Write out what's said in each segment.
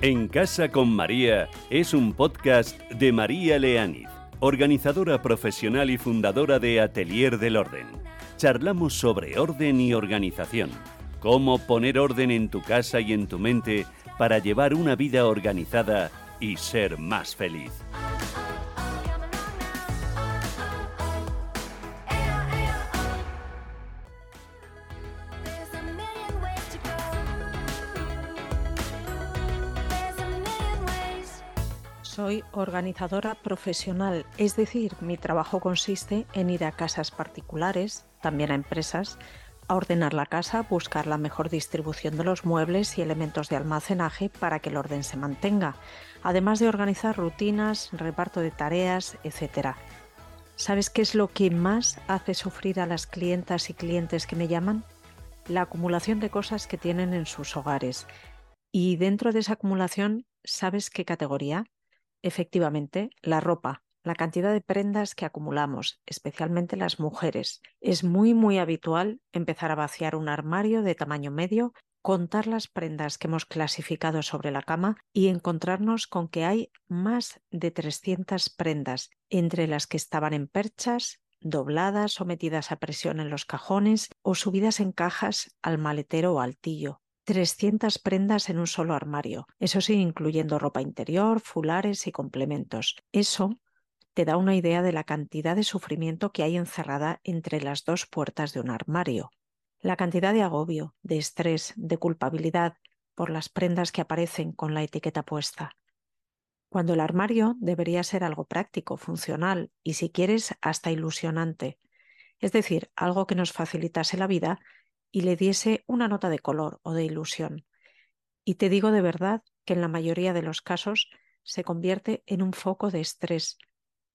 En Casa con María es un podcast de María Leániz, organizadora profesional y fundadora de Atelier del Orden. Charlamos sobre orden y organización, cómo poner orden en tu casa y en tu mente para llevar una vida organizada y ser más feliz. Soy organizadora profesional, es decir, mi trabajo consiste en ir a casas particulares, también a empresas, a ordenar la casa, buscar la mejor distribución de los muebles y elementos de almacenaje para que el orden se mantenga, además de organizar rutinas, reparto de tareas, etc. ¿Sabes qué es lo que más hace sufrir a las clientas y clientes que me llaman? La acumulación de cosas que tienen en sus hogares. Y dentro de esa acumulación, ¿sabes qué categoría? Efectivamente, la ropa, la cantidad de prendas que acumulamos, especialmente las mujeres. Es muy, muy habitual empezar a vaciar un armario de tamaño medio, contar las prendas que hemos clasificado sobre la cama y encontrarnos con que hay más de 300 prendas, entre las que estaban en perchas, dobladas o metidas a presión en los cajones o subidas en cajas al maletero o altillo. 300 prendas en un solo armario, eso sí, incluyendo ropa interior, fulares y complementos. Eso te da una idea de la cantidad de sufrimiento que hay encerrada entre las dos puertas de un armario. La cantidad de agobio, de estrés, de culpabilidad por las prendas que aparecen con la etiqueta puesta. Cuando el armario debería ser algo práctico, funcional y si quieres hasta ilusionante, es decir, algo que nos facilitase la vida y le diese una nota de color o de ilusión. Y te digo de verdad que en la mayoría de los casos se convierte en un foco de estrés,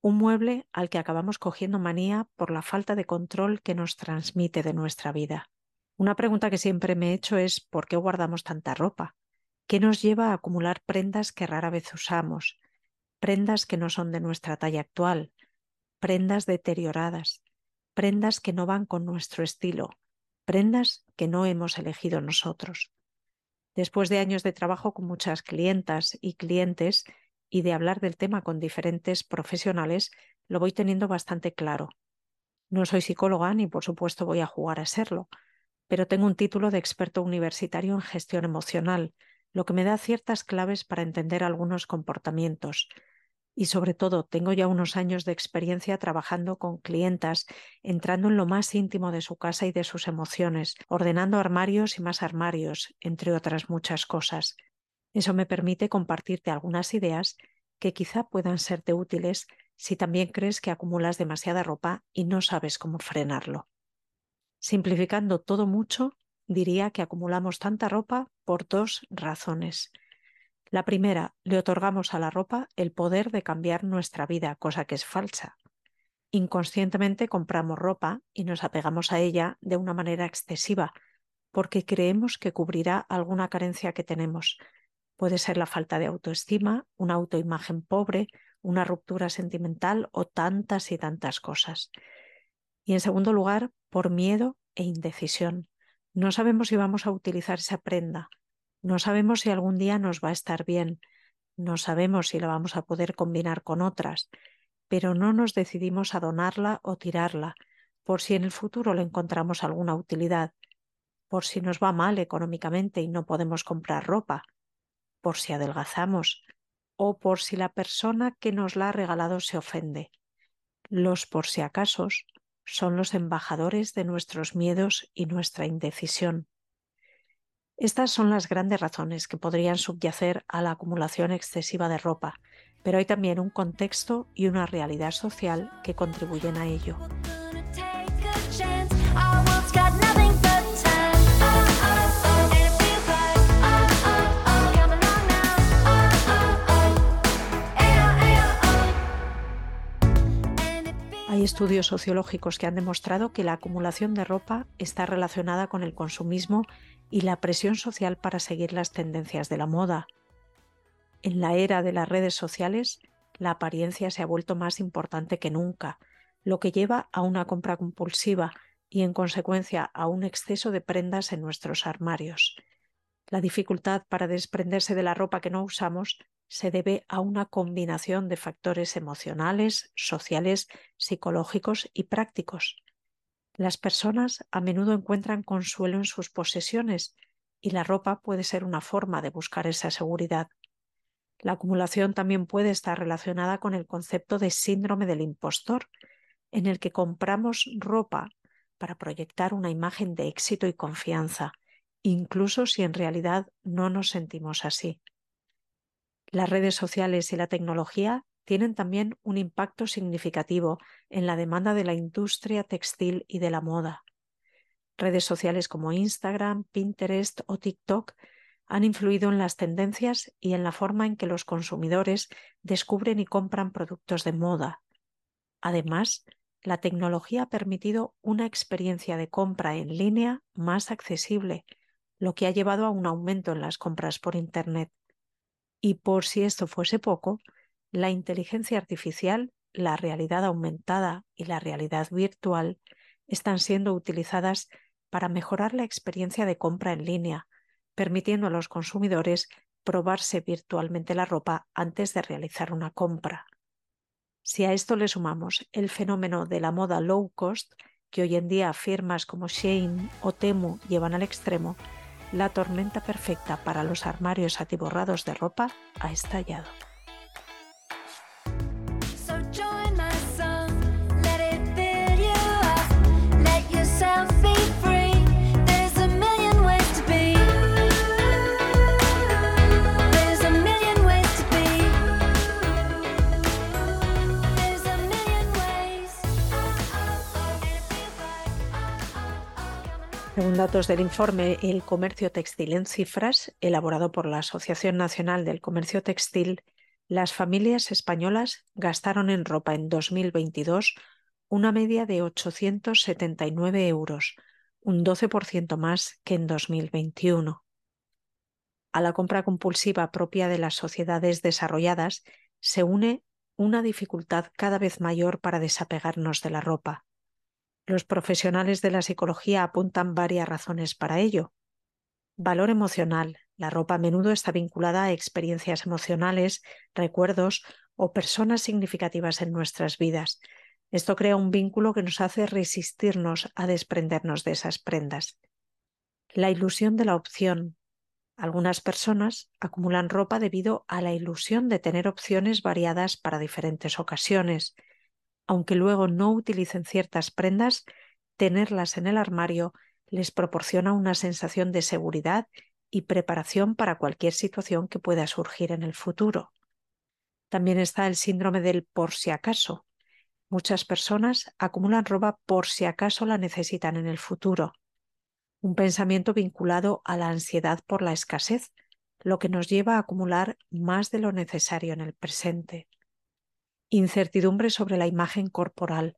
un mueble al que acabamos cogiendo manía por la falta de control que nos transmite de nuestra vida. Una pregunta que siempre me he hecho es ¿por qué guardamos tanta ropa? ¿Qué nos lleva a acumular prendas que rara vez usamos? Prendas que no son de nuestra talla actual, prendas deterioradas, prendas que no van con nuestro estilo, prendas que no hemos elegido nosotros. Después de años de trabajo con muchas clientas y clientes y de hablar del tema con diferentes profesionales, lo voy teniendo bastante claro. No soy psicóloga ni por supuesto voy a jugar a serlo, pero tengo un título de experto universitario en gestión emocional, lo que me da ciertas claves para entender algunos comportamientos, y sobre todo tengo ya unos años de experiencia trabajando con clientas, entrando en lo más íntimo de su casa y de sus emociones, ordenando armarios y más armarios, entre otras muchas cosas. Eso me permite compartirte algunas ideas que quizá puedan serte útiles si también crees que acumulas demasiada ropa y no sabes cómo frenarlo. Simplificando todo mucho, diría que acumulamos tanta ropa por dos razones. La primera, le otorgamos a la ropa el poder de cambiar nuestra vida, cosa que es falsa. Inconscientemente compramos ropa y nos apegamos a ella de una manera excesiva, porque creemos que cubrirá alguna carencia que tenemos. Puede ser la falta de autoestima, una autoimagen pobre, una ruptura sentimental o tantas y tantas cosas. Y en segundo lugar, por miedo e indecisión. No sabemos si vamos a utilizar esa prenda, no sabemos si algún día nos va a estar bien, no sabemos si la vamos a poder combinar con otras, pero no nos decidimos a donarla o tirarla, por si en el futuro le encontramos alguna utilidad, por si nos va mal económicamente y no podemos comprar ropa, por si adelgazamos o por si la persona que nos la ha regalado se ofende. Los por si acasos son los embajadores de nuestros miedos y nuestra indecisión. Estas son las grandes razones que podrían subyacer a la acumulación excesiva de ropa, pero hay también un contexto y una realidad social que contribuyen a ello. Hay estudios sociológicos que han demostrado que la acumulación de ropa está relacionada con el consumismo y la presión social para seguir las tendencias de la moda. En la era de las redes sociales, la apariencia se ha vuelto más importante que nunca, lo que lleva a una compra compulsiva y en consecuencia a un exceso de prendas en nuestros armarios. La dificultad para desprenderse de la ropa que no usamos se debe a una combinación de factores emocionales, sociales, psicológicos y prácticos. Las personas a menudo encuentran consuelo en sus posesiones y la ropa puede ser una forma de buscar esa seguridad. La acumulación también puede estar relacionada con el concepto de síndrome del impostor, en el que compramos ropa para proyectar una imagen de éxito y confianza, incluso si en realidad no nos sentimos así. Las redes sociales y la tecnología tienen también un impacto significativo en la demanda de la industria textil y de la moda. Redes sociales como Instagram, Pinterest o TikTok han influido en las tendencias y en la forma en que los consumidores descubren y compran productos de moda. Además, la tecnología ha permitido una experiencia de compra en línea más accesible, lo que ha llevado a un aumento en las compras por Internet. Y por si esto fuese poco, la inteligencia artificial, la realidad aumentada y la realidad virtual están siendo utilizadas para mejorar la experiencia de compra en línea, permitiendo a los consumidores probarse virtualmente la ropa antes de realizar una compra. Si a esto le sumamos el fenómeno de la moda low cost, que hoy en día firmas como Shein o Temu llevan al extremo, la tormenta perfecta para los armarios atiborrados de ropa ha estallado. Según datos del informe El comercio textil en cifras, elaborado por la Asociación Nacional del Comercio Textil, las familias españolas gastaron en ropa en 2022 una media de 879 euros, un 12% más que en 2021. A la compra compulsiva propia de las sociedades desarrolladas se une una dificultad cada vez mayor para desapegarnos de la ropa. Los profesionales de la psicología apuntan varias razones para ello. Valor emocional. La ropa a menudo está vinculada a experiencias emocionales, recuerdos o personas significativas en nuestras vidas. Esto crea un vínculo que nos hace resistirnos a desprendernos de esas prendas. La ilusión de la opción. Algunas personas acumulan ropa debido a la ilusión de tener opciones variadas para diferentes ocasiones aunque luego no utilicen ciertas prendas, tenerlas en el armario les proporciona una sensación de seguridad y preparación para cualquier situación que pueda surgir en el futuro. También está el síndrome del por si acaso. Muchas personas acumulan ropa por si acaso la necesitan en el futuro. Un pensamiento vinculado a la ansiedad por la escasez, lo que nos lleva a acumular más de lo necesario en el presente. Incertidumbre sobre la imagen corporal.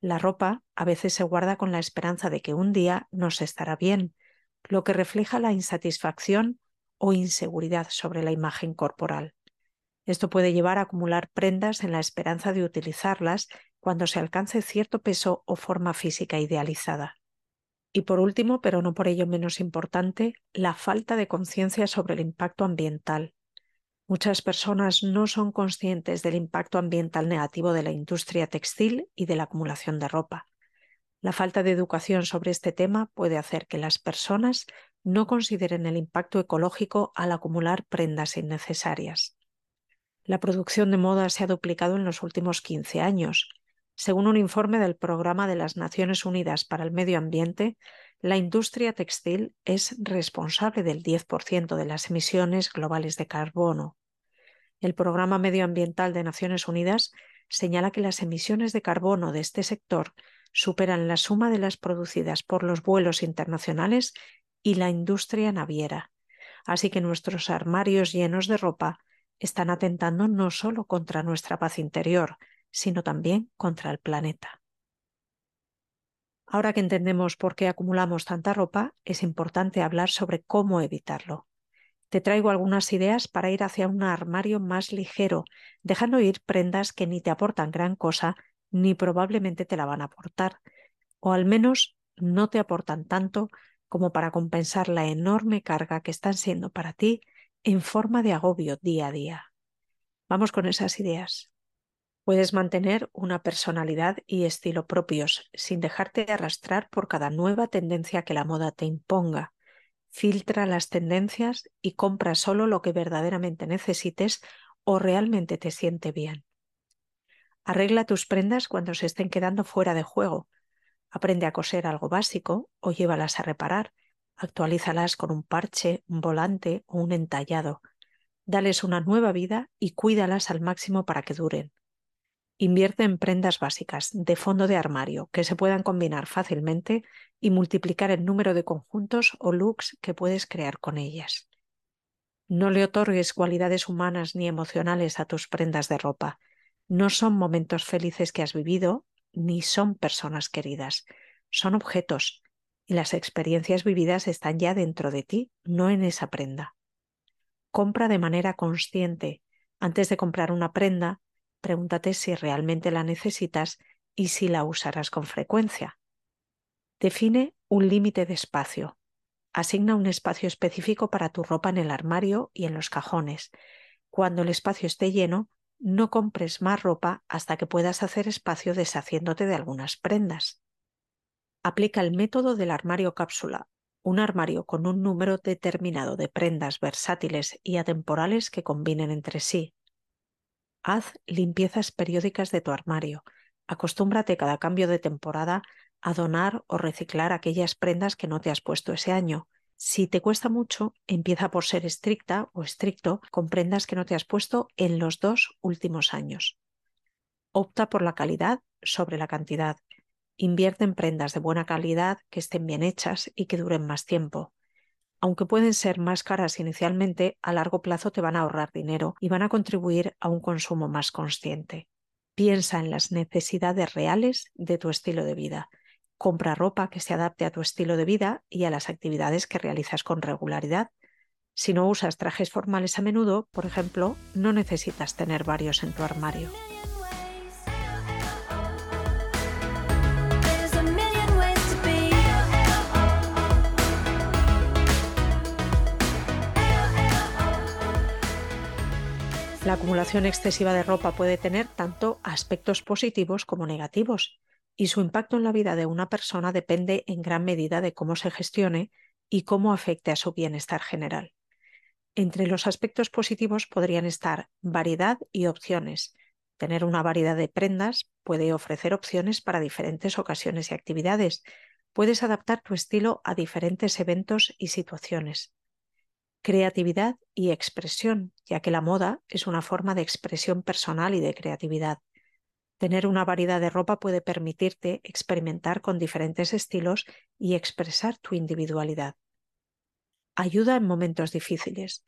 La ropa a veces se guarda con la esperanza de que un día nos estará bien, lo que refleja la insatisfacción o inseguridad sobre la imagen corporal. Esto puede llevar a acumular prendas en la esperanza de utilizarlas cuando se alcance cierto peso o forma física idealizada. Y por último, pero no por ello menos importante, la falta de conciencia sobre el impacto ambiental. Muchas personas no son conscientes del impacto ambiental negativo de la industria textil y de la acumulación de ropa. La falta de educación sobre este tema puede hacer que las personas no consideren el impacto ecológico al acumular prendas innecesarias. La producción de moda se ha duplicado en los últimos 15 años. Según un informe del Programa de las Naciones Unidas para el Medio Ambiente, la industria textil es responsable del 10% de las emisiones globales de carbono. El Programa Medioambiental de Naciones Unidas señala que las emisiones de carbono de este sector superan la suma de las producidas por los vuelos internacionales y la industria naviera. Así que nuestros armarios llenos de ropa están atentando no solo contra nuestra paz interior, sino también contra el planeta. Ahora que entendemos por qué acumulamos tanta ropa, es importante hablar sobre cómo evitarlo te traigo algunas ideas para ir hacia un armario más ligero, dejando ir prendas que ni te aportan gran cosa ni probablemente te la van a aportar, o al menos no te aportan tanto como para compensar la enorme carga que están siendo para ti en forma de agobio día a día. Vamos con esas ideas. Puedes mantener una personalidad y estilo propios sin dejarte arrastrar por cada nueva tendencia que la moda te imponga. Filtra las tendencias y compra solo lo que verdaderamente necesites o realmente te siente bien. Arregla tus prendas cuando se estén quedando fuera de juego. Aprende a coser algo básico o llévalas a reparar. Actualízalas con un parche, un volante o un entallado. Dales una nueva vida y cuídalas al máximo para que duren. Invierte en prendas básicas de fondo de armario que se puedan combinar fácilmente y multiplicar el número de conjuntos o looks que puedes crear con ellas. No le otorgues cualidades humanas ni emocionales a tus prendas de ropa no son momentos felices que has vivido, ni son personas queridas, son objetos y las experiencias vividas están ya dentro de ti, no en esa prenda. Compra de manera consciente. Antes de comprar una prenda, pregúntate si realmente la necesitas y si la usarás con frecuencia. Define un límite de espacio. Asigna un espacio específico para tu ropa en el armario y en los cajones. Cuando el espacio esté lleno, no compres más ropa hasta que puedas hacer espacio deshaciéndote de algunas prendas. Aplica el método del armario cápsula, un armario con un número determinado de prendas versátiles y atemporales que combinen entre sí. Haz limpiezas periódicas de tu armario. Acostúmbrate cada cambio de temporada a donar o reciclar aquellas prendas que no te has puesto ese año si te cuesta mucho, empieza por ser estricta o estricto con prendas que no te has puesto en los dos últimos años. Opta por la calidad sobre la cantidad. Invierte en prendas de buena calidad que estén bien hechas y que duren más tiempo. Aunque pueden ser más caras inicialmente, a largo plazo te van a ahorrar dinero y van a contribuir a un consumo más consciente. Piensa en las necesidades reales de tu estilo de vida Compra ropa que se adapte a tu estilo de vida y a las actividades que realizas con regularidad. Si no usas trajes formales a menudo, por ejemplo, no necesitas tener varios en tu armario. La acumulación excesiva de ropa puede tener tanto aspectos positivos como negativos y su impacto en la vida de una persona depende en gran medida de cómo se gestione y cómo afecte a su bienestar general. Entre los aspectos positivos podrían estar variedad y opciones. Tener una variedad de prendas puede ofrecer opciones para diferentes ocasiones y actividades. Puedes adaptar tu estilo a diferentes eventos y situaciones. Creatividad y expresión, ya que la moda es una forma de expresión personal y de creatividad. Tener una variedad de ropa puede permitirte experimentar con diferentes estilos y expresar tu individualidad. Ayuda en momentos difíciles.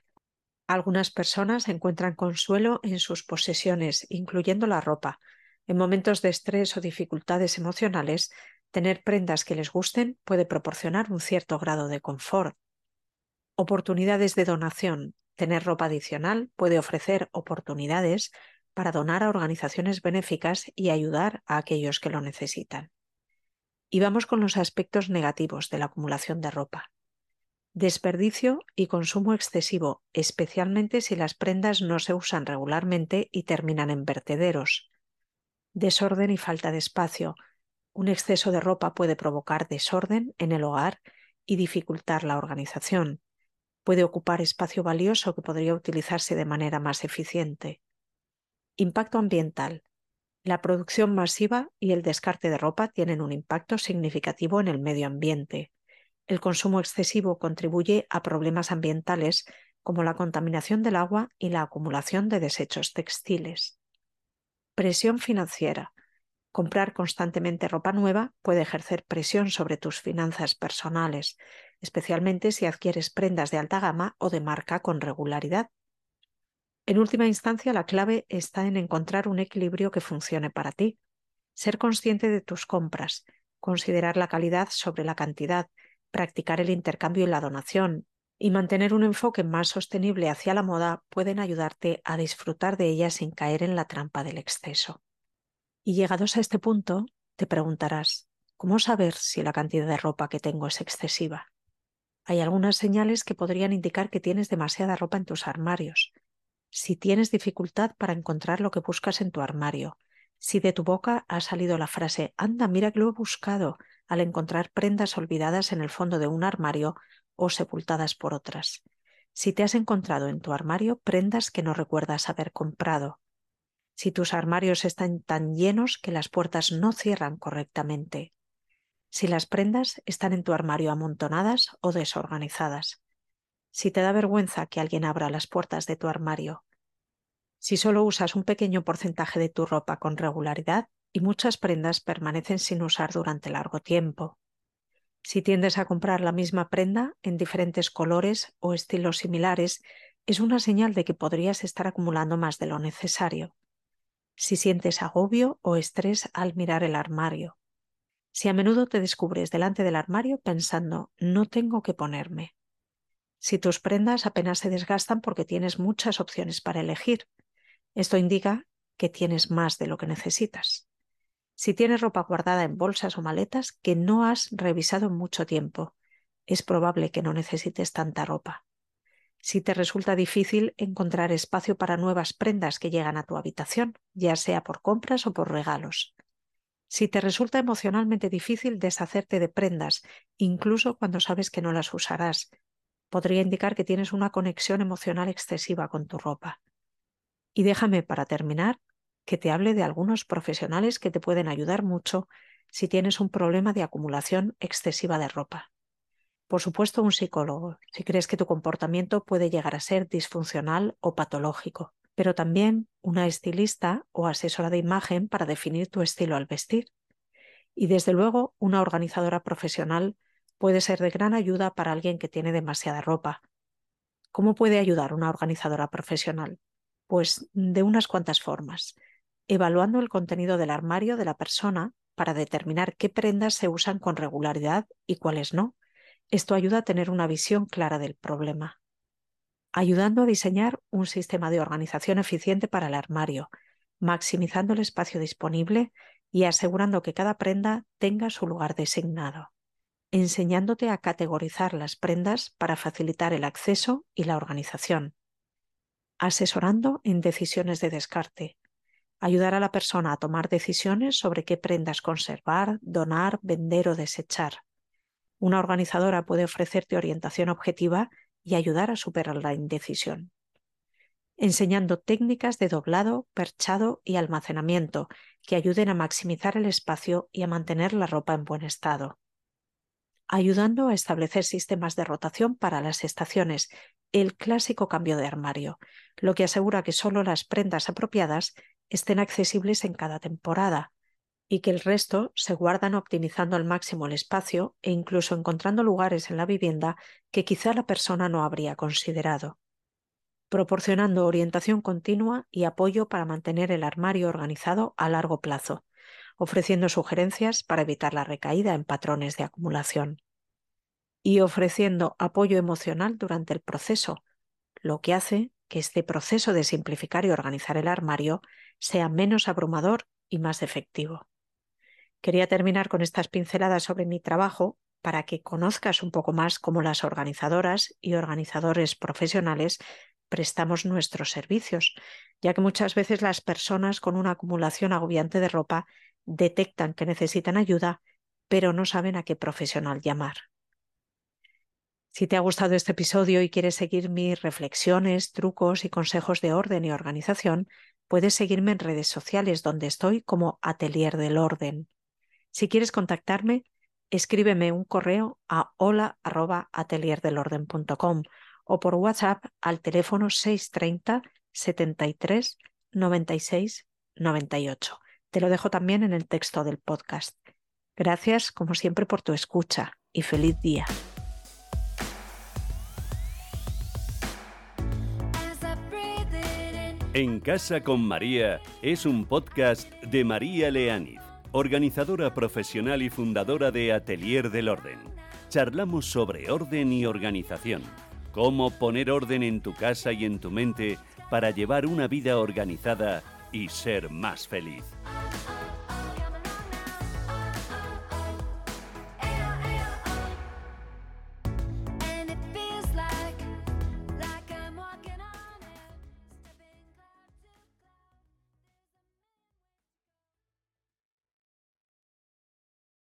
Algunas personas encuentran consuelo en sus posesiones, incluyendo la ropa. En momentos de estrés o dificultades emocionales, tener prendas que les gusten puede proporcionar un cierto grado de confort. Oportunidades de donación. Tener ropa adicional puede ofrecer oportunidades para donar a organizaciones benéficas y ayudar a aquellos que lo necesitan. Y vamos con los aspectos negativos de la acumulación de ropa. Desperdicio y consumo excesivo, especialmente si las prendas no se usan regularmente y terminan en vertederos. Desorden y falta de espacio. Un exceso de ropa puede provocar desorden en el hogar y dificultar la organización. Puede ocupar espacio valioso que podría utilizarse de manera más eficiente. Impacto ambiental. La producción masiva y el descarte de ropa tienen un impacto significativo en el medio ambiente. El consumo excesivo contribuye a problemas ambientales como la contaminación del agua y la acumulación de desechos textiles. Presión financiera. Comprar constantemente ropa nueva puede ejercer presión sobre tus finanzas personales, especialmente si adquieres prendas de alta gama o de marca con regularidad. En última instancia, la clave está en encontrar un equilibrio que funcione para ti. Ser consciente de tus compras, considerar la calidad sobre la cantidad, practicar el intercambio y la donación, y mantener un enfoque más sostenible hacia la moda pueden ayudarte a disfrutar de ella sin caer en la trampa del exceso. Y llegados a este punto, te preguntarás, ¿cómo saber si la cantidad de ropa que tengo es excesiva? Hay algunas señales que podrían indicar que tienes demasiada ropa en tus armarios. Si tienes dificultad para encontrar lo que buscas en tu armario, si de tu boca ha salido la frase anda, mira que lo he buscado al encontrar prendas olvidadas en el fondo de un armario o sepultadas por otras. Si te has encontrado en tu armario prendas que no recuerdas haber comprado. Si tus armarios están tan llenos que las puertas no cierran correctamente. Si las prendas están en tu armario amontonadas o desorganizadas. Si te da vergüenza que alguien abra las puertas de tu armario. Si solo usas un pequeño porcentaje de tu ropa con regularidad y muchas prendas permanecen sin usar durante largo tiempo. Si tiendes a comprar la misma prenda en diferentes colores o estilos similares, es una señal de que podrías estar acumulando más de lo necesario. Si sientes agobio o estrés al mirar el armario. Si a menudo te descubres delante del armario pensando, no tengo que ponerme. Si tus prendas apenas se desgastan porque tienes muchas opciones para elegir. Esto indica que tienes más de lo que necesitas si tienes ropa guardada en bolsas o maletas que no has revisado en mucho tiempo. Es probable que no necesites tanta ropa. Si te resulta difícil encontrar espacio para nuevas prendas que llegan a tu habitación, ya sea por compras o por regalos. Si te resulta emocionalmente difícil deshacerte de prendas, incluso cuando sabes que no las usarás, podría indicar que tienes una conexión emocional excesiva con tu ropa. Y déjame, para terminar, que te hable de algunos profesionales que te pueden ayudar mucho si tienes un problema de acumulación excesiva de ropa. Por supuesto, un psicólogo, si crees que tu comportamiento puede llegar a ser disfuncional o patológico, pero también una estilista o asesora de imagen para definir tu estilo al vestir. Y desde luego, una organizadora profesional puede ser de gran ayuda para alguien que tiene demasiada ropa. ¿Cómo puede ayudar una organizadora profesional? Pues de unas cuantas formas evaluando el contenido del armario de la persona para determinar qué prendas se usan con regularidad y cuáles no. Esto ayuda a tener una visión clara del problema. Ayudando a diseñar un sistema de organización eficiente para el armario, maximizando el espacio disponible y asegurando que cada prenda tenga su lugar designado. Enseñándote a categorizar las prendas para facilitar el acceso y la organización. Asesorando en decisiones de descarte, ayudar a la persona a tomar decisiones sobre qué prendas conservar, donar, vender o desechar. Una organizadora puede ofrecerte orientación objetiva y ayudar a superar la indecisión. Enseñando técnicas de doblado, perchado y almacenamiento que ayuden a maximizar el espacio y a mantener la ropa en buen estado. Ayudando a establecer sistemas de rotación para las estaciones, el clásico cambio de armario, lo que asegura que solo las prendas apropiadas estén accesibles en cada temporada y que el resto se guardan optimizando al máximo el espacio e incluso encontrando lugares en la vivienda que quizá la persona no habría considerado, proporcionando orientación continua y apoyo para mantener el armario organizado a largo plazo, ofreciendo sugerencias para evitar la recaída en patrones de acumulación y ofreciendo apoyo emocional durante el proceso, lo que hace que este proceso de simplificar y organizar el armario sea menos abrumador y más efectivo. Quería terminar con estas pinceladas sobre mi trabajo para que conozcas un poco más cómo las organizadoras y organizadores profesionales prestamos nuestros servicios, ya que muchas veces las personas con una acumulación agobiante de ropa detectan que necesitan ayuda, pero no saben a qué profesional llamar. Si te ha gustado este episodio y quieres seguir mis reflexiones, trucos y consejos de orden y organización, puedes seguirme en redes sociales donde estoy como Atelier del Orden. Si quieres contactarme, escríbeme un correo a hola@atelierdelorden.com o por WhatsApp al teléfono 630 73 96 98. Te lo dejo también en el texto del podcast. Gracias, como siempre, por tu escucha y feliz día. En Casa con María es un podcast de María Leániz, organizadora profesional y fundadora de Atelier del Orden. Charlamos sobre orden y organización, cómo poner orden en tu casa y en tu mente para llevar una vida organizada y ser más feliz.